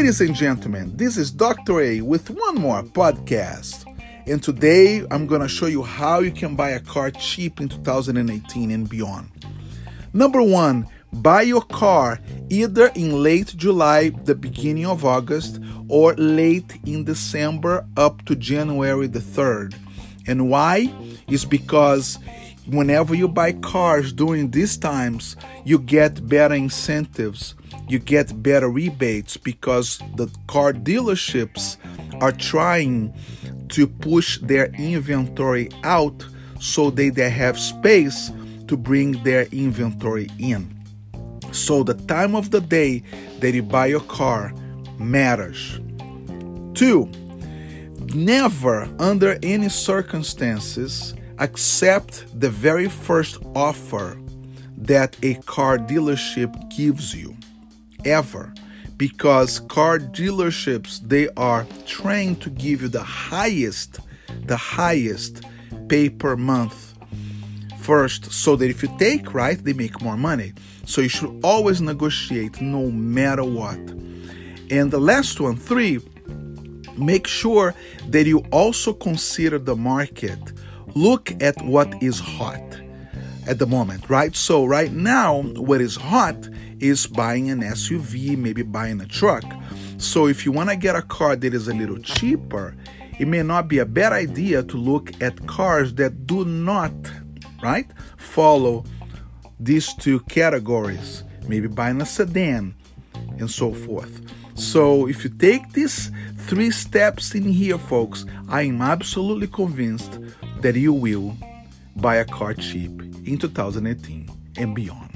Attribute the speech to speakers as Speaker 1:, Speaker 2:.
Speaker 1: Ladies and gentlemen, this is Dr. A with one more podcast. And today I'm going to show you how you can buy a car cheap in 2018 and beyond. Number one, buy your car either in late July, the beginning of August, or late in December up to January the 3rd. And why? Is because whenever you buy cars during these times, you get better incentives, you get better rebates because the car dealerships are trying to push their inventory out so they, they have space to bring their inventory in. So the time of the day that you buy your car matters. Two, never under any circumstances accept the very first offer that a car dealership gives you ever because car dealerships they are trained to give you the highest the highest pay per month first so that if you take right they make more money. So you should always negotiate no matter what. And the last one three make sure that you also consider the market look at what is hot at the moment right so right now what is hot is buying an SUV, maybe buying a truck. So if you want to get a car that is a little cheaper, it may not be a bad idea to look at cars that do not, right, follow these two categories. Maybe buying a sedan and so forth. So if you take these three steps in here, folks, I am absolutely convinced that you will buy a car cheap in 2018 and beyond.